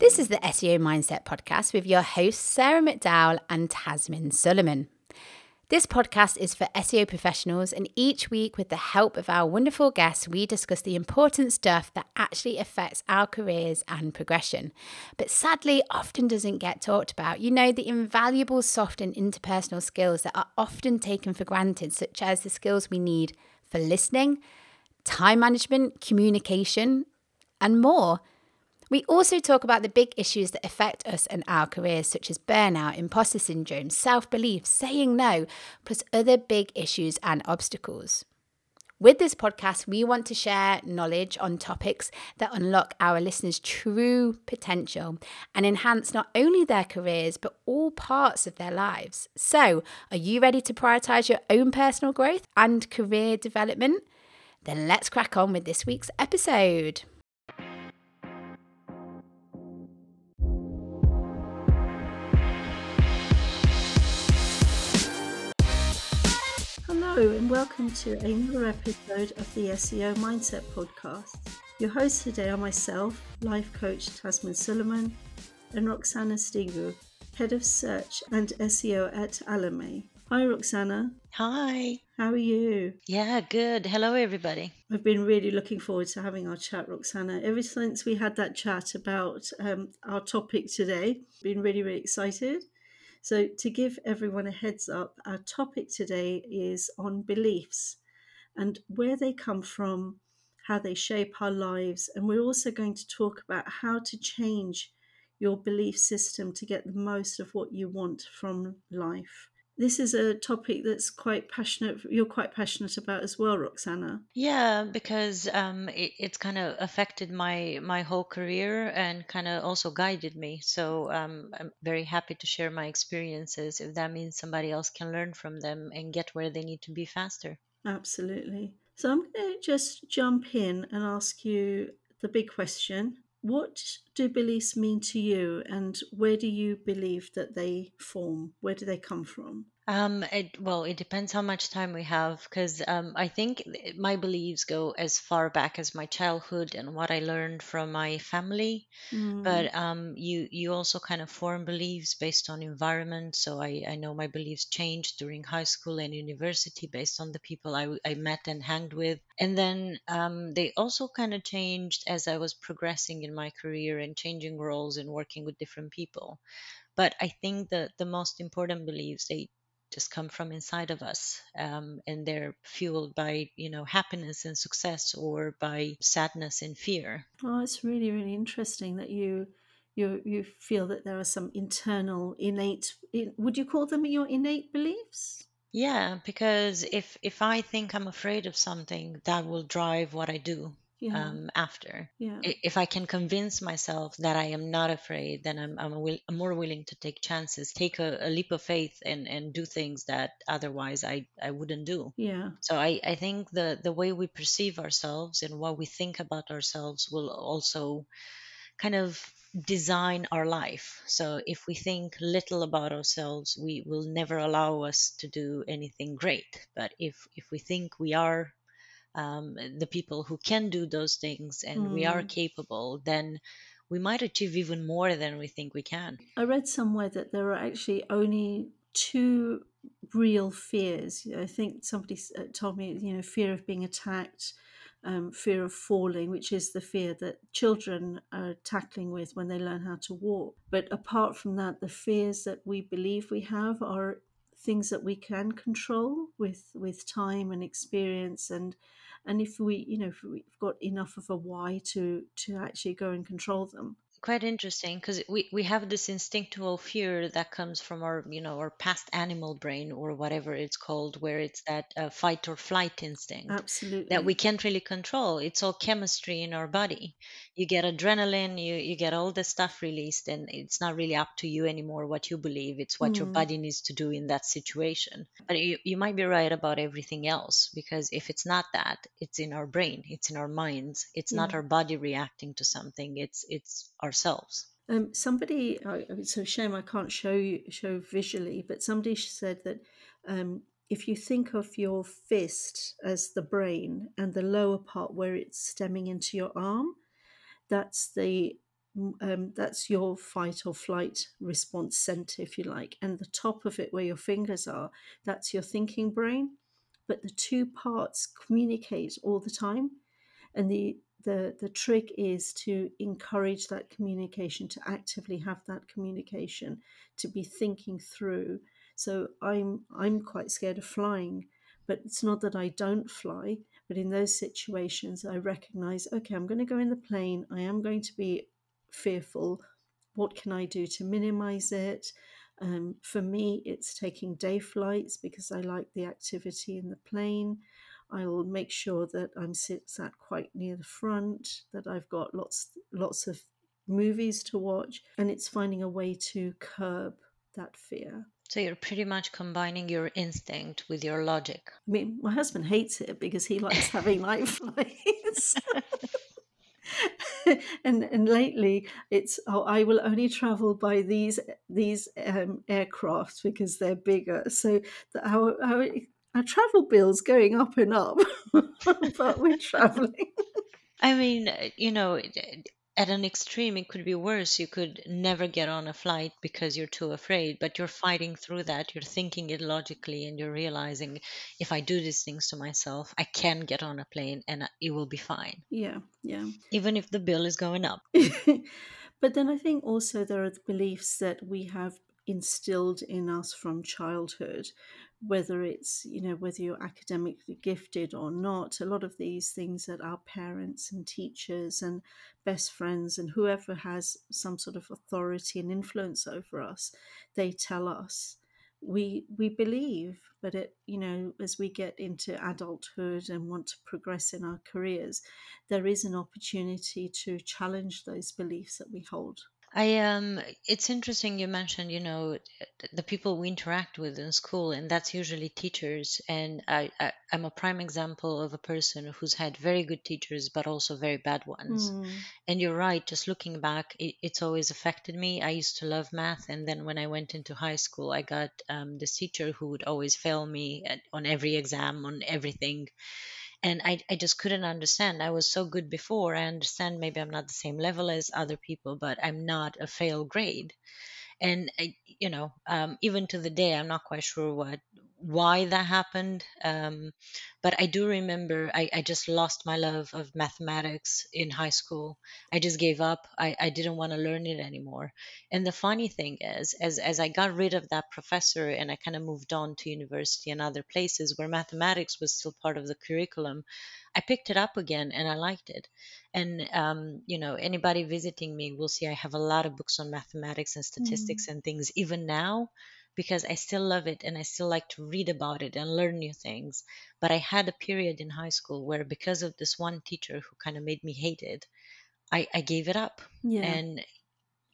This is the SEO Mindset Podcast with your hosts, Sarah McDowell and Tazmin Suleman. This podcast is for SEO professionals, and each week, with the help of our wonderful guests, we discuss the important stuff that actually affects our careers and progression, but sadly often doesn't get talked about. You know, the invaluable soft and interpersonal skills that are often taken for granted, such as the skills we need for listening, time management, communication, and more. We also talk about the big issues that affect us and our careers, such as burnout, imposter syndrome, self belief, saying no, plus other big issues and obstacles. With this podcast, we want to share knowledge on topics that unlock our listeners' true potential and enhance not only their careers, but all parts of their lives. So, are you ready to prioritize your own personal growth and career development? Then let's crack on with this week's episode. Hello, and welcome to another episode of the SEO Mindset Podcast. Your hosts today are myself, life coach Tazmin Suleman, and Roxana Stingu, head of search and SEO at Alamy. Hi, Roxana. Hi. How are you? Yeah, good. Hello, everybody. I've been really looking forward to having our chat, Roxana. Ever since we had that chat about um, our topic today, been really, really excited. So, to give everyone a heads up, our topic today is on beliefs and where they come from, how they shape our lives. And we're also going to talk about how to change your belief system to get the most of what you want from life this is a topic that's quite passionate you're quite passionate about as well roxana. Yeah because um, it, it's kind of affected my my whole career and kind of also guided me. So um, i'm very happy to share my experiences if that means somebody else can learn from them and get where they need to be faster. Absolutely. So i'm going to just jump in and ask you the big question what do beliefs mean to you, and where do you believe that they form? Where do they come from? Um, it, well, it depends how much time we have, because um, I think my beliefs go as far back as my childhood and what I learned from my family. Mm. But um, you you also kind of form beliefs based on environment. So I, I know my beliefs changed during high school and university based on the people I, I met and hanged with. And then um, they also kind of changed as I was progressing in my career and changing roles and working with different people. But I think that the most important beliefs they just come from inside of us um, and they're fueled by you know happiness and success or by sadness and fear. Oh it's really really interesting that you you you feel that there are some internal innate would you call them your innate beliefs? Yeah because if if i think i'm afraid of something that will drive what i do yeah. um, after. Yeah. If I can convince myself that I am not afraid, then I'm I'm, will, I'm more willing to take chances, take a, a, leap of faith, and and do things that otherwise I I wouldn't do. Yeah. So I I think the the way we perceive ourselves and what we think about ourselves will also kind of design our life. So if we think little about ourselves, we will never allow us to do anything great. But if if we think we are um, the people who can do those things and mm. we are mm. capable, then we might achieve even more than we think we can. I read somewhere that there are actually only two real fears. I think somebody uh, told me, you know, fear of being attacked, um, fear of falling, which is the fear that children are tackling with when they learn how to walk. But apart from that, the fears that we believe we have are things that we can control with with time and experience and and if we you know if we've got enough of a why to to actually go and control them. Quite interesting because we, we have this instinctual fear that comes from our you know our past animal brain or whatever it's called where it's that uh, fight or flight instinct absolutely. that we can't really control. It's all chemistry in our body you get adrenaline you you get all the stuff released and it's not really up to you anymore what you believe it's what mm. your body needs to do in that situation but you, you might be right about everything else because if it's not that it's in our brain it's in our minds it's yeah. not our body reacting to something it's it's ourselves. Um, somebody, it's a shame I can't show you show visually, but somebody said that um, if you think of your fist as the brain and the lower part where it's stemming into your arm, that's the um, that's your fight or flight response center, if you like. And the top of it, where your fingers are, that's your thinking brain. But the two parts communicate all the time. And the, the, the trick is to encourage that communication, to actively have that communication, to be thinking through. So I'm I'm quite scared of flying, but it's not that I don't fly. But in those situations, I recognize, okay, I'm going to go in the plane. I am going to be fearful. What can I do to minimize it? Um, for me, it's taking day flights because I like the activity in the plane. I will make sure that I'm sat quite near the front, that I've got lots lots of movies to watch, and it's finding a way to curb that fear. So you're pretty much combining your instinct with your logic. I mean, my husband hates it because he likes having night flights. and and lately it's oh I will only travel by these these um, aircraft because they're bigger. So the, our, our our travel bills going up and up, but we're traveling. I mean, you know, at an extreme, it could be worse. You could never get on a flight because you're too afraid, but you're fighting through that. You're thinking it logically and you're realizing if I do these things to myself, I can get on a plane and it will be fine. Yeah, yeah. Even if the bill is going up. but then I think also there are the beliefs that we have instilled in us from childhood whether it's you know whether you're academically gifted or not a lot of these things that our parents and teachers and best friends and whoever has some sort of authority and influence over us they tell us. We we believe but it you know as we get into adulthood and want to progress in our careers there is an opportunity to challenge those beliefs that we hold I um it's interesting you mentioned, you know, the people we interact with in school and that's usually teachers and I, I I'm a prime example of a person who's had very good teachers but also very bad ones. Mm. And you're right, just looking back, it, it's always affected me. I used to love math and then when I went into high school, I got um, this teacher who would always fail me at, on every exam, on everything and I, I just couldn't understand. I was so good before. I understand maybe i'm not the same level as other people but i'm not a fail grade. And I, you know um, even to the day i'm not quite sure what why that happened um, but i do remember I, I just lost my love of mathematics in high school i just gave up i, I didn't want to learn it anymore and the funny thing is as, as i got rid of that professor and i kind of moved on to university and other places where mathematics was still part of the curriculum I picked it up again and I liked it. And um, you know, anybody visiting me will see I have a lot of books on mathematics and statistics mm. and things even now because I still love it and I still like to read about it and learn new things. But I had a period in high school where because of this one teacher who kind of made me hate it, I, I gave it up. Yeah. And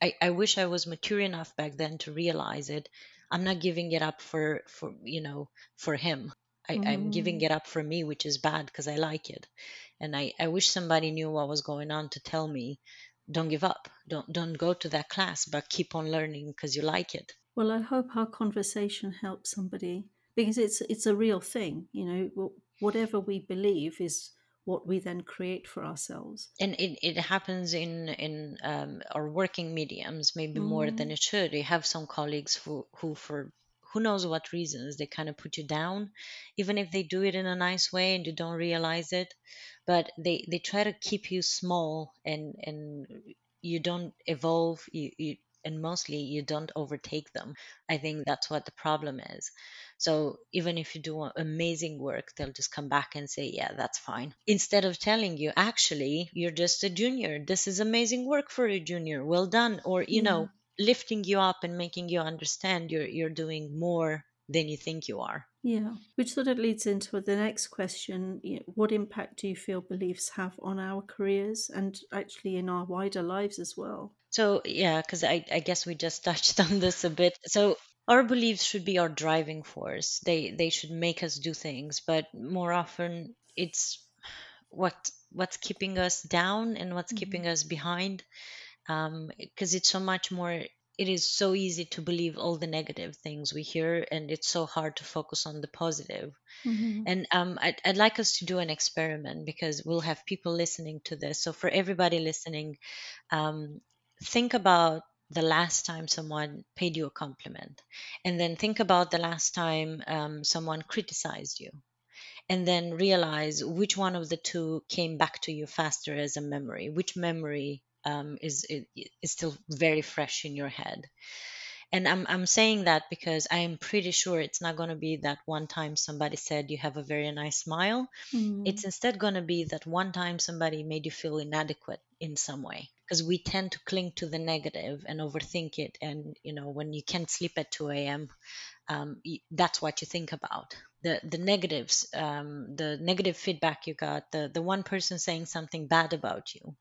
I, I wish I was mature enough back then to realize it. I'm not giving it up for, for you know, for him. I. I'm giving mm. it up for me, which is bad because I like it. And I, I wish somebody knew what was going on to tell me, don't give up. Don't don't go to that class, but keep on learning because you like it. Well, I hope our conversation helps somebody because it's it's a real thing. You know, whatever we believe is what we then create for ourselves. And it, it happens in in um, our working mediums maybe mm. more than mm. it should. You have some colleagues who who for who knows what reasons they kind of put you down even if they do it in a nice way and you don't realize it but they they try to keep you small and and you don't evolve you, you and mostly you don't overtake them. I think that's what the problem is. So even if you do amazing work they'll just come back and say yeah that's fine. Instead of telling you actually you're just a junior. This is amazing work for a junior. Well done. Or you know mm lifting you up and making you understand you're you're doing more than you think you are. Yeah, which sort of leads into the next question: you know, What impact do you feel beliefs have on our careers and actually in our wider lives as well? So yeah, because I, I guess we just touched on this a bit. So our beliefs should be our driving force. They they should make us do things, but more often it's what what's keeping us down and what's mm-hmm. keeping us behind because um, it's so much more it is so easy to believe all the negative things we hear and it's so hard to focus on the positive mm-hmm. and um, I'd, I'd, like us to do an experiment because we'll have people listening to this so for everybody listening um, think about the last time someone paid you a compliment and then think about the last time um, someone criticized you and then realize which one of the two came back to you faster as a memory which memory um, is, is still very fresh in your head. And I'm, I'm saying that because i'm pretty sure it's not going to be that one time somebody said you have a very nice smile. Mm. it's instead going to be that one time somebody made you feel inadequate in some way because we tend to cling to the negative and overthink it and you know when you can't sleep at 2 a.m um, that's what you think about the the negatives um, the negative feedback you got the the one person saying something bad about you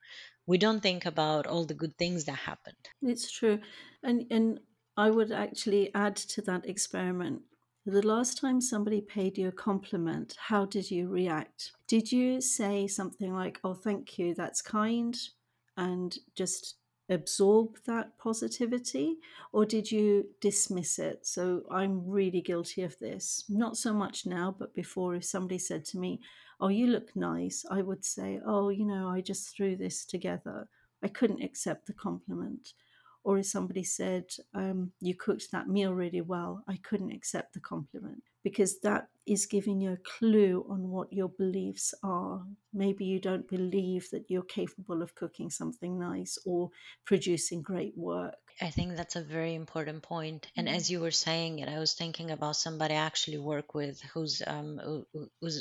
we don't think about all the good things that happened It's true. And and I would actually add to that experiment. The last time somebody paid you a compliment, how did you react? Did you say something like, "Oh, thank you, that's kind," and just absorb that positivity or did you dismiss it? So I'm really guilty of this. Not so much now, but before if somebody said to me, "Oh, you look nice," I would say, "Oh, you know, I just threw this together." I couldn't accept the compliment. Or if somebody said, um, You cooked that meal really well, I couldn't accept the compliment because that is giving you a clue on what your beliefs are. Maybe you don't believe that you're capable of cooking something nice or producing great work. I think that's a very important point. And Mm. as you were saying it, I was thinking about somebody I actually work with who's um who- who- who's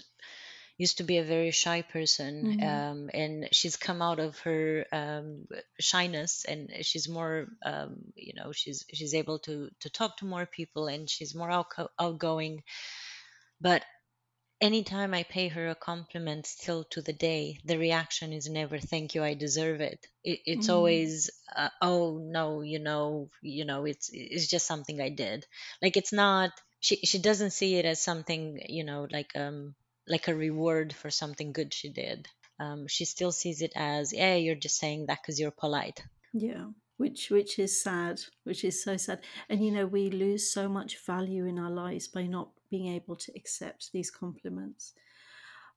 used to be a very shy person, Mhm. um, and she's come out of her um, shyness, and she's more um, you know she's she's able to to talk to more people, and she's more outgo- outgoing. But anytime I pay her a compliment, still to the day, the reaction is never "Thank you, I deserve it." it it's Mm. always uh, "Oh no, you know, you know, it's it's just something I did." Like it's not. She she doesn't see it as something you know like um like a reward for something good she did. Um, she still sees it as, "Yeah, you're just saying that because you're polite." Yeah, which which is sad, which is so sad. And you know, we lose so much value in our lives by not being able to accept these compliments.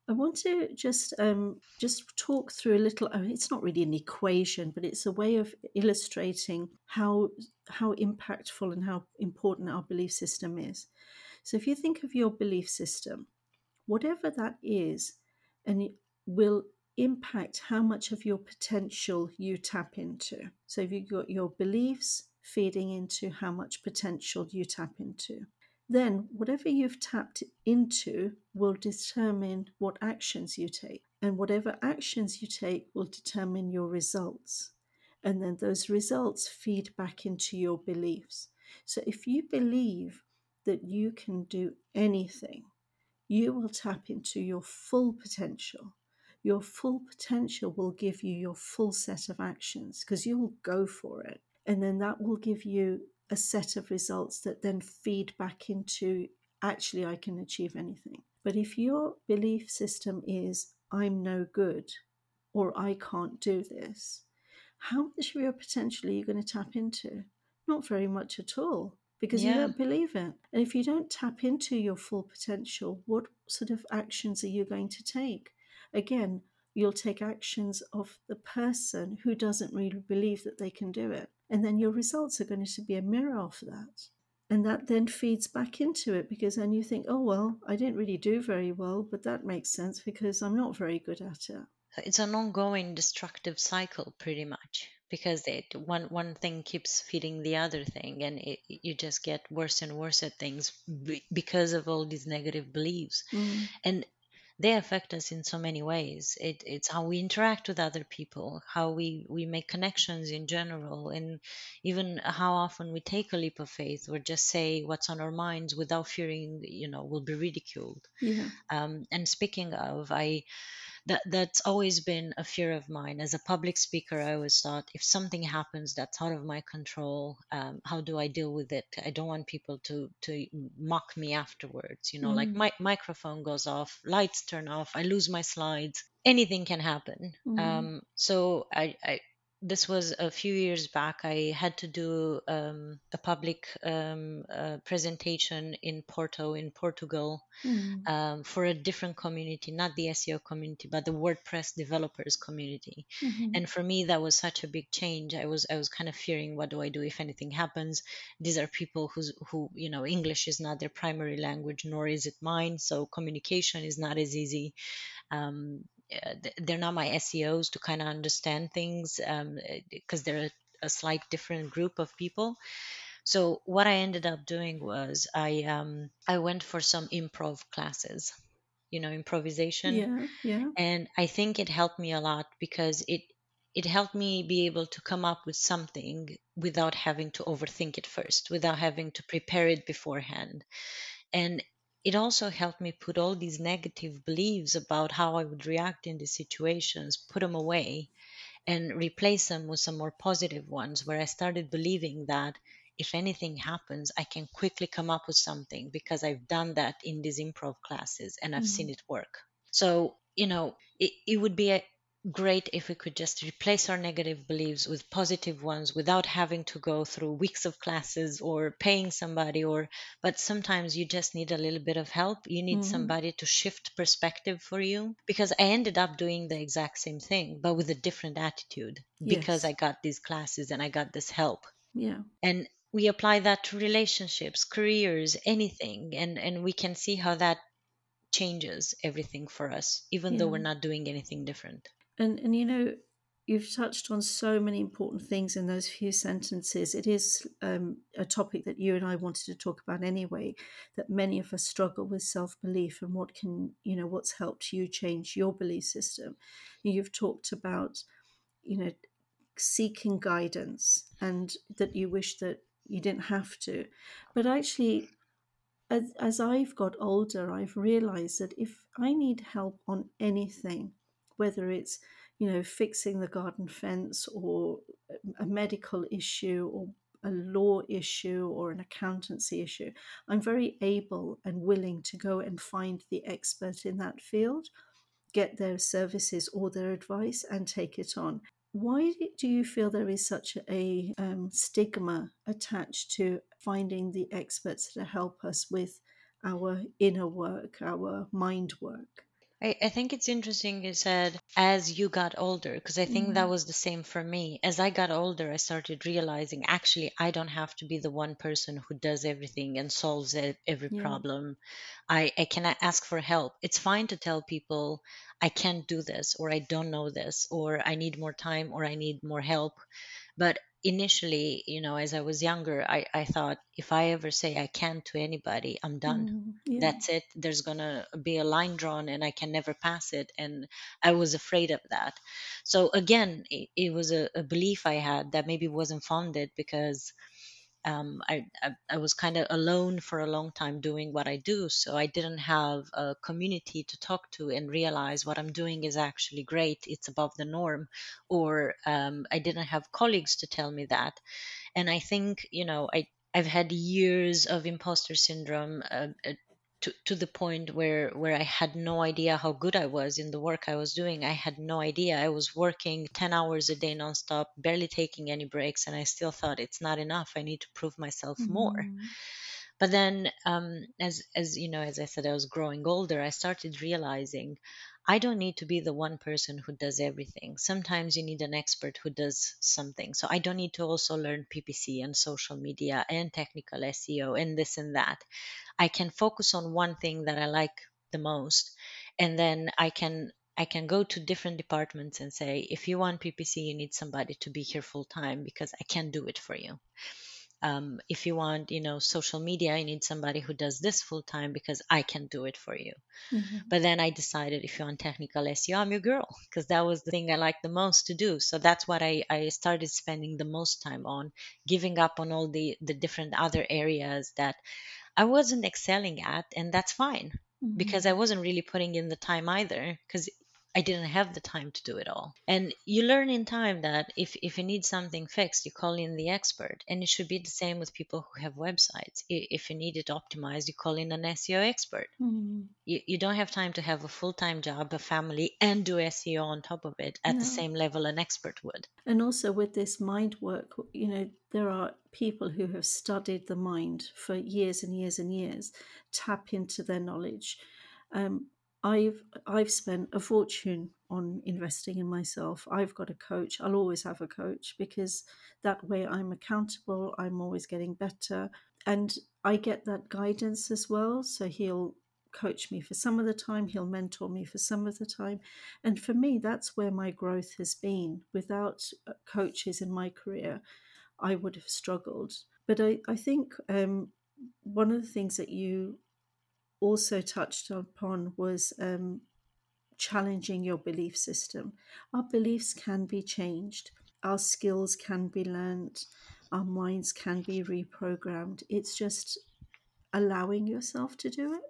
I want to just um, just talk through a little. I mean, it's not really an equation, but it's a way of illustrating how how impactful and how important our belief system is. So, if you think of your belief system, whatever that is, and it will impact how much of your potential you tap into. So, if you've got your beliefs feeding into how much potential you tap into, then whatever you've tapped into will determine what actions you take. And whatever actions you take will determine your results. And then those results feed back into your beliefs. So if you believe that you can do anything, you will tap into your full potential. Your full potential will give you your full set of actions because you'll go for it. And then that will give you a set of results that then feed back into actually, I can achieve anything. But if your belief system is, I'm no good or I can't do this, how much of your potential are you going to tap into? Not very much at all because you don't believe it. And if you don't tap into your full potential, what sort of actions are you going to take? Again, you'll take actions of the person who doesn't really believe that they can do it. And then your results are going to be a mirror of that. And that then feeds back into it because then you think, oh, well, I didn't really do very well, but that makes sense because I'm not very good at it. it's an ongoing destructive cycle pretty much because it one one thing keeps feeding the other thing and it, you just get worse and worse at things b- because of all these negative beliefs Mm. and they affect us in so many ways it, it's how we interact with other people how we we make connections in general and even how often we take a leap of faith or just say what's on our minds without fearing you know we'll be ridiculed Yeah. um, and speaking of i that that's always been a fear of mine as a public speaker i always thought if something happens that's out of my control um, how do i deal with it i don't want people to to mock me afterwards you know like Mm. my microphone goes off lights turn off i lose my slides anything can happen Mm. um, so I, I this was a few years back. I had to do um, a public um, uh, presentation in Porto, in Portugal, Mm. um, for a different community, not the SEO community, but the WordPress developers community. Mhm. And for me, that was such a big change. I was I was kind of fearing, what do I do if anything happens? These are people who's who you know English is not their primary language, nor is it mine, so communication is not as easy. Um, Uh, they're not my SEOs to kind of understand things um, uh, because they're a, a slight different group of people. So what I ended up doing was I um, I went for some improv classes, you know, improvisation, Yeah, yeah. and I think it helped me a lot because it it helped me be able to come up with something without having to overthink it first, without having to prepare it beforehand. And it also helped me put all these negative beliefs about how I would react in these situations, put them away, and replace them with some more positive ones where I started believing that if anything happens, I can quickly come up with something because I've done that in these improv classes and I've mm-hmm. seen it work. So, you know, it, it would be a, great if we could just replace our negative beliefs with positive ones without having to go through weeks of classes or paying somebody or but sometimes you just need a little bit of help you need Mhm. somebody to shift perspective for you because i ended up doing the exact same thing but with a different attitude because Yes. i got these classes and i got this help Yeah. and we apply that to relationships careers anything and and we can see how that changes everything for us even though we're not doing anything different And and you know, you've touched on so many important things in those few sentences. It is um, a topic that you and I wanted to talk about anyway. That many of us struggle with self belief and what can you know what's helped you change your belief system. You've talked about you know seeking guidance and that you wish that you didn't have to, but actually. As, as I've got older, I've realized that if I need help on anything, whether it's you know fixing the garden fence or a medical issue or a law issue or an accountancy issue i'm very able and willing to go and find the expert in that field get their services or their advice and take it on. Why do you feel there is such a um, stigma attached to finding the experts to help us with our inner work our mind work I, I think it's interesting you said as you got older, because I think that Mm. was the same for me. As I got older, I started realizing actually I don't have to be the one person who does everything and solves e- every Yeah. problem. I, I can ask for help. It's fine to tell people I can't do this, or I don't know this, or I need more time, or I need more help. But initially, you know, as I was younger, I, I thought if I ever say I can't to anybody, I'm done. Mm, yeah. that's it. There's gonna be a line drawn and i can never pass it. And i was afraid of that. So again it, it was a, a belief i had that maybe wasn't founded because um, I, I, I was kind of alone for a long time doing what I do. So I didn't have a community to talk to and realize what I'm doing is actually great. It's above the norm. Or um, I didn't have colleagues to tell me that. And I think, you know, I, I've had years of imposter syndrome uh, uh, to, to the point where, where I had no idea how good I was in the work I was doing. I had no idea. I was working 10 hours a day nonstop, barely taking any breaks, and I still thought it's not enough. I need to prove myself more. Mm, But then, um, as as you know, as I said, I was growing older. I started realizing I don't need to be the one person who does everything. Sometimes you need an expert who does something. So I don't need to also learn PPC and social media and technical SEO and this and that. I can focus on one thing that I like the most, and then I can I can go to different departments and say, if you want PPC, you need somebody to be here full time because I can't do it for you um, if you want you know social media you need somebody who does this full time because i can do it for you. Mhm. but then i decided if you want technical seo i'm your girl because that was the thing i liked the most to do. So that's what I, I started spending the most time on giving up on all the the different other areas that i wasn't excelling at and that's fine because i wasn't really putting in the time either because I didn't have the time to do it all. And you learn in time that if, if you need something fixed, you call in the expert. And it should be the same with people who have websites. If you need it optimized, you call in an SEO expert. Mm. You, you don't have time to have a full time job, a family, and do SEO on top of it at no. the same level an expert would. And also with this mind work, you know, there are people who have studied the mind for years and years and years, tap into their knowledge. Um, I've I've spent a fortune on investing in myself. I've got a coach. I'll always have a coach because that way I'm accountable. I'm always getting better, and I get that guidance as well. So he'll coach me for some of the time. He'll mentor me for some of the time, and for me, that's where my growth has been. Without uh, coaches in my career, I would have struggled. But I I think um, one of the things that you also touched upon was um, challenging your belief system. Our beliefs can be changed, our skills can be learned, our minds can be reprogrammed. It's just allowing yourself to do it.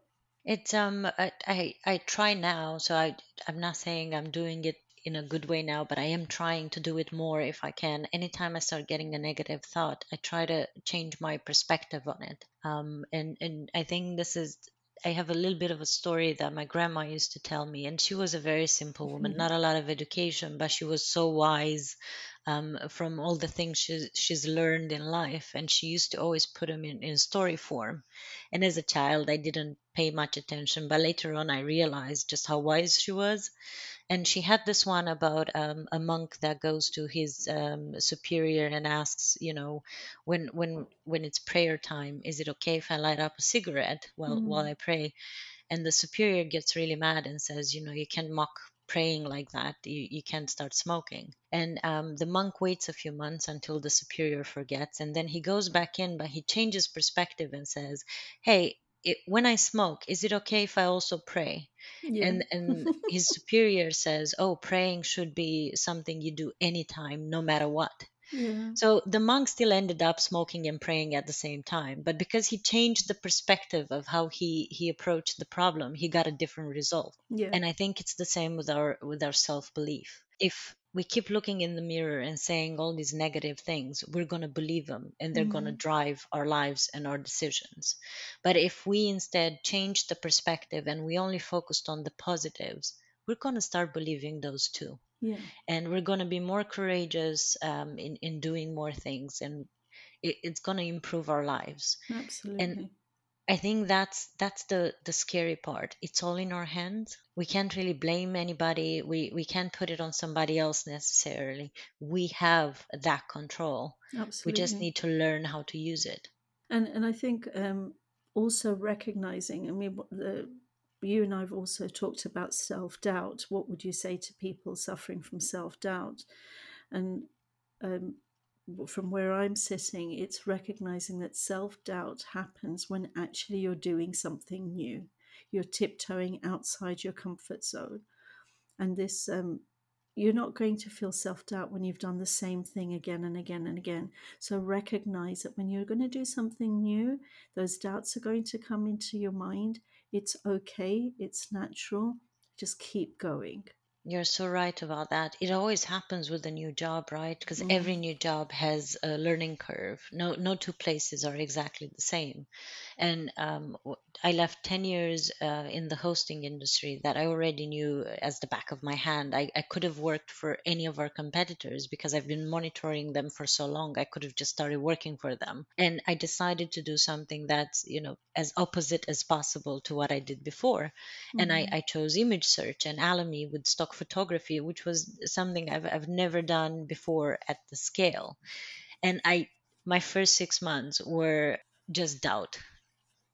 It's um I, I I try now, so I I'm not saying I'm doing it in a good way now, but I am trying to do it more if I can. Anytime I start getting a negative thought, I try to change my perspective on it. Um, and and I think this is I have a little bit of a story that my grandma used to tell me, and she was a very simple woman, mm-hmm. not a lot of education, but she was so wise um, from all the things she's, she's learned in life, and she used to always put them in, in story form. And as a child, I didn't pay much attention, but later on, I realized just how wise she was and she had this one about um, a monk that goes to his um, superior and asks you know when when when it's prayer time is it okay if i light up a cigarette while mm. while i pray and the superior gets really mad and says you know you can't mock praying like that you, you can't start smoking and um, the monk waits a few months until the superior forgets and then he goes back in but he changes perspective and says hey it, when I smoke, is it okay if I also pray? Yeah. And and his superior says, "Oh, praying should be something you do anytime, no matter what." Yeah. So the monk still ended up smoking and praying at the same time, but because he changed the perspective of how he he approached the problem, he got a different result. Yeah. And I think it's the same with our with our self belief. If we keep looking in the mirror and saying all these negative things, we're going to believe them and they're mm-hmm. going to drive our lives and our decisions. But if we instead change the perspective and we only focused on the positives, we're going to start believing those too. Yeah. And we're going to be more courageous um, in, in doing more things and it, it's going to improve our lives. Absolutely. And I think that's that's the the scary part. It's all in our hands. We can't really blame anybody. We we can't put it on somebody else necessarily. We have that control. Absolutely. We just need to learn how to use it. And and I think um, also recognizing. I mean, the, you and I've also talked about self doubt. What would you say to people suffering from self doubt? And um, from where I'm sitting, it's recognizing that self doubt happens when actually you're doing something new. You're tiptoeing outside your comfort zone. And this, um, you're not going to feel self doubt when you've done the same thing again and again and again. So recognize that when you're going to do something new, those doubts are going to come into your mind. It's okay, it's natural. Just keep going. You're so right about that. It always happens with a new job, right? Because mm. every new job has a learning curve. No, no two places are exactly the same. And um, I left 10 years uh, in the hosting industry that I already knew as the back of my hand. I, I could have worked for any of our competitors because I've been monitoring them for so long. I could have just started working for them. And I decided to do something that's, you know, as opposite as possible to what I did before. Mm-hmm. And I, mm-hmm. I chose image search and Alamy with stock photography, which was something I've, I've never done before at the scale. And I, my first six months were just doubt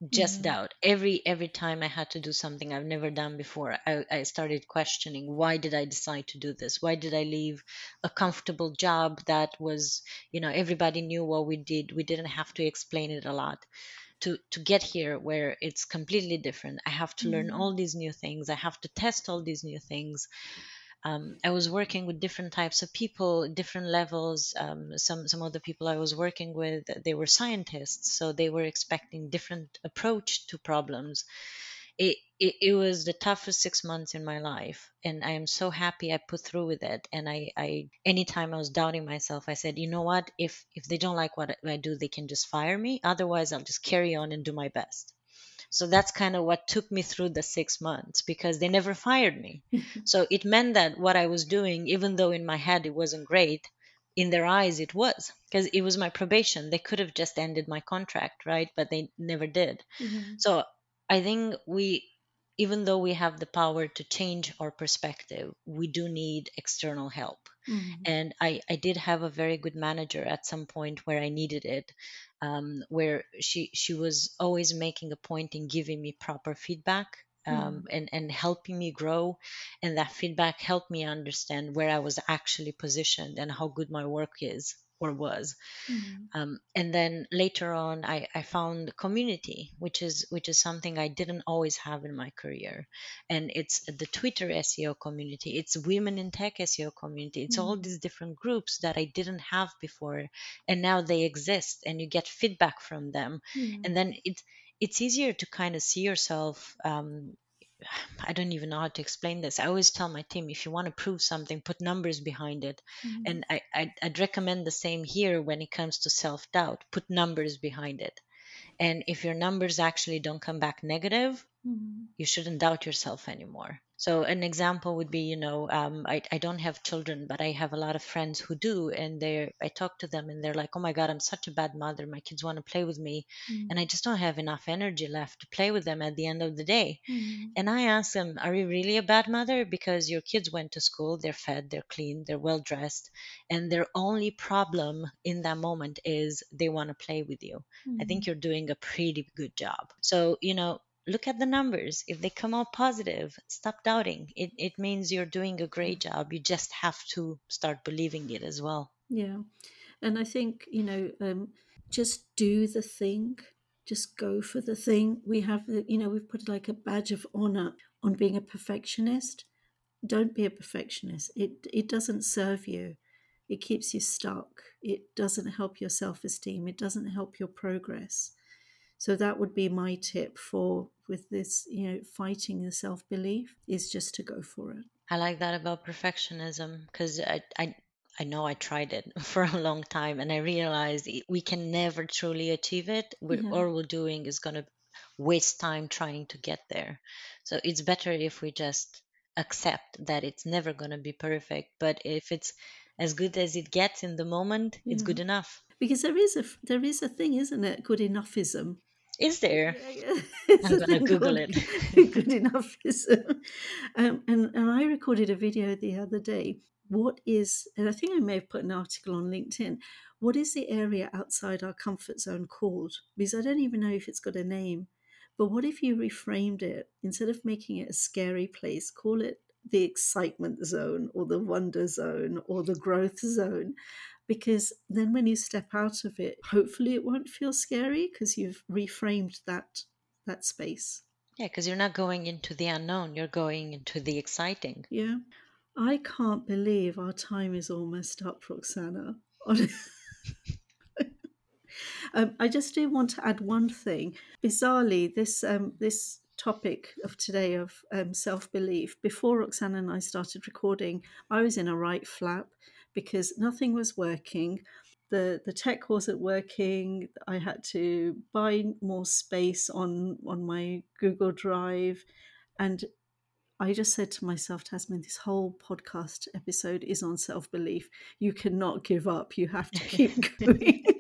just mm doubt. Every every time i had to do something i've never done before I, I started questioning why did i decide to do this? Why did i leave a comfortable job that was you know everybody knew what we did. We didn't have to explain it a lot to to get here where it's completely different i have to mm learn all these new things i have to test all these new things um, I was working with different types of people, different levels. Um, some some of the people I was working with, they were scientists, so they were expecting different approach to problems. It, it, it was the toughest six months in my life and i am so happy i put through with it. And i i anytime i was doubting myself i said you know what? If if they don't like what i do they can just fire me. Otherwise i'll just carry on and do my best. So that's kind of what took me through the six months because they never fired me. So it meant that what i was doing even though in my head it wasn't great in their eyes it was because it was my probation. They could have just ended my contract right? But they never did. Mhm. so I think we, even though we have the power to change our perspective, we do need external help. Mhm. And I, I did have a very good manager at some point where I needed it, um, where she she was always making a point in giving me proper feedback. Um, and, and helping me grow and that feedback helped me understand where i was actually positioned and how good my work is or was Mhm. um, and then later on I, I found community which is which is something i didn't always have in my career and it's the twitter seo community it's women in tech seo community it's all Mhm. these different groups that i didn't have before and now they exist and you get feedback from them Yeah. and then it's it's easier to kind of see yourself um, I don't even know how to explain this. I always tell my team if you want to prove something, put numbers behind it. Mhm. And I, I'd, I'd recommend the same here when it comes to self doubt. Put numbers behind it. And if your numbers actually don't come back negative, Mhm. you shouldn't doubt yourself anymore. So an example would be, you know, um, I, I don't have children, but I have a lot of friends who do, and they I talk to them, and they're like, "Oh my God, I'm such a bad mother. My kids want to play with me, Mhm. and I just don't have enough energy left to play with them at the end of the day." Mhm. And I ask them, Are you really a bad mother? Because your kids went to school, they're fed, they're clean, they're well dressed, and their only problem in that moment is they want to play with you. I think you're doing a pretty good job. So, you know, look at the numbers. If they come out positive, stop doubting. It, it means you're doing a great job. You just have to start believing it as well. Yeah. And I think, you know, um, just do the thing, just go for the thing. We have, the, you know, we've put like a badge of honor on being a perfectionist. Don't be a perfectionist. It, it doesn't serve you, it keeps you stuck. It doesn't help your self esteem, it doesn't help your progress. So that would be my tip for with this, you know, fighting the self belief is just to go for it. I like that about perfectionism because I, I I know I tried it for a long time and I realized we can never truly achieve it. We're, Yeah. All we're doing is going to waste time trying to get there. So it's better if we just accept that it's never going to be perfect. But if it's as good as it gets in the moment, it's good enough. Because there is a there is a thing, isn't it? Good enoughism. Is there? I'm gonna Google called it. good enoughism. Um, and and I recorded a video the other day. What is, and I think I may have put an article on LinkedIn. What is the area outside our comfort zone called? Because I don't even know if it's got a name. But what if you reframed it instead of making it a scary place? Call it the excitement zone or the wonder zone or the growth zone because then when you step out of it hopefully it won't feel scary because you've reframed that that space. Yeah, because you're not going into the unknown, you're going into the exciting. yeah. I can't believe our time is almost up roxana. Um, i just do want to add one thing. Bizarrely this um, this topic of today of um, self-belief before roxana and i started recording i was in a right flap because nothing was working. The the tech wasn't working. I had to buy more space on on my google drive. And i just said to myself tazmin this whole podcast episode is on self-belief. You cannot give up. You have to keep going.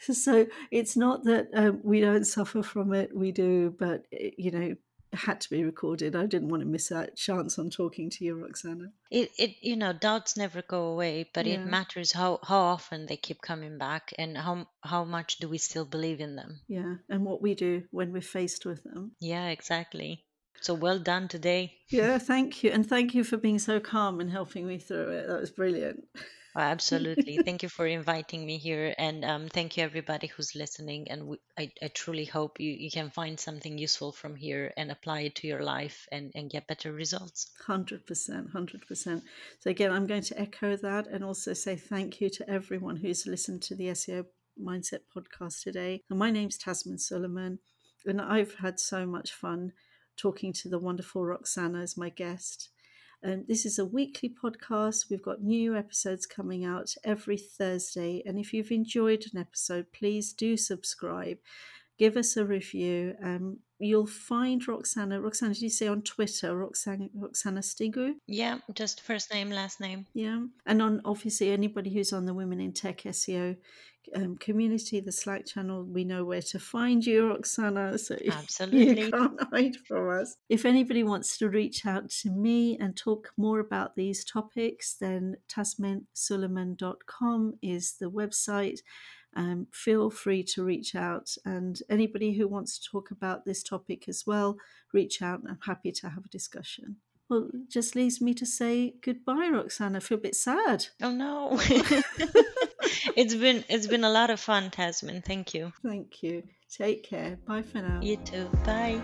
So it's not that um, we don't suffer from it we do but you know had to be recorded i didn't want to miss that chance on talking to you roxana It, it you know doubts never go away but Yeah. it matters how how often they keep coming back and how how much do we still believe in them yeah and what we do when we're faced with them yeah exactly so well done today Yeah, thank you. And thank you for being so calm and helping me through it. That was brilliant. Oh, absolutely thank you for inviting me here and um, thank you everybody who's listening and we, I, I truly hope you, you can find something useful from here and apply it to your life and, and get better results 100%. 100%. So, again, I'm going to echo that and also say thank you to everyone who's listened to the SEO Mindset podcast today. And my name's Tazmin Suleman. and I've had so much fun talking to the wonderful Roxana as my guest. Um, this is a weekly podcast. We've got new episodes coming out every Thursday. And if you've enjoyed an episode, please do subscribe. Give us a review. Um, you'll find Roxana. Roxana, did you say on Twitter? Roxana, Roxana Stingu? Yeah, just first name, last name. Yeah. And on obviously anybody who's on the Women in Tech SEO um, community, the Slack channel, we know where to find you, Roxana. So Absolutely. you can't hide from us. If anybody wants to reach out to me and talk more about these topics, then tazminsuleman.com is the website. Um, feel free to reach out. And anybody who wants to talk about this topic as well, reach out. I'm happy to have a discussion. Well, it just leaves me to say goodbye, Roxana. I feel a bit sad. Oh no. it's been it's been a lot of fun, Tazmin. Thank you. Thank you. Take care. Bye for now. You too. Bye.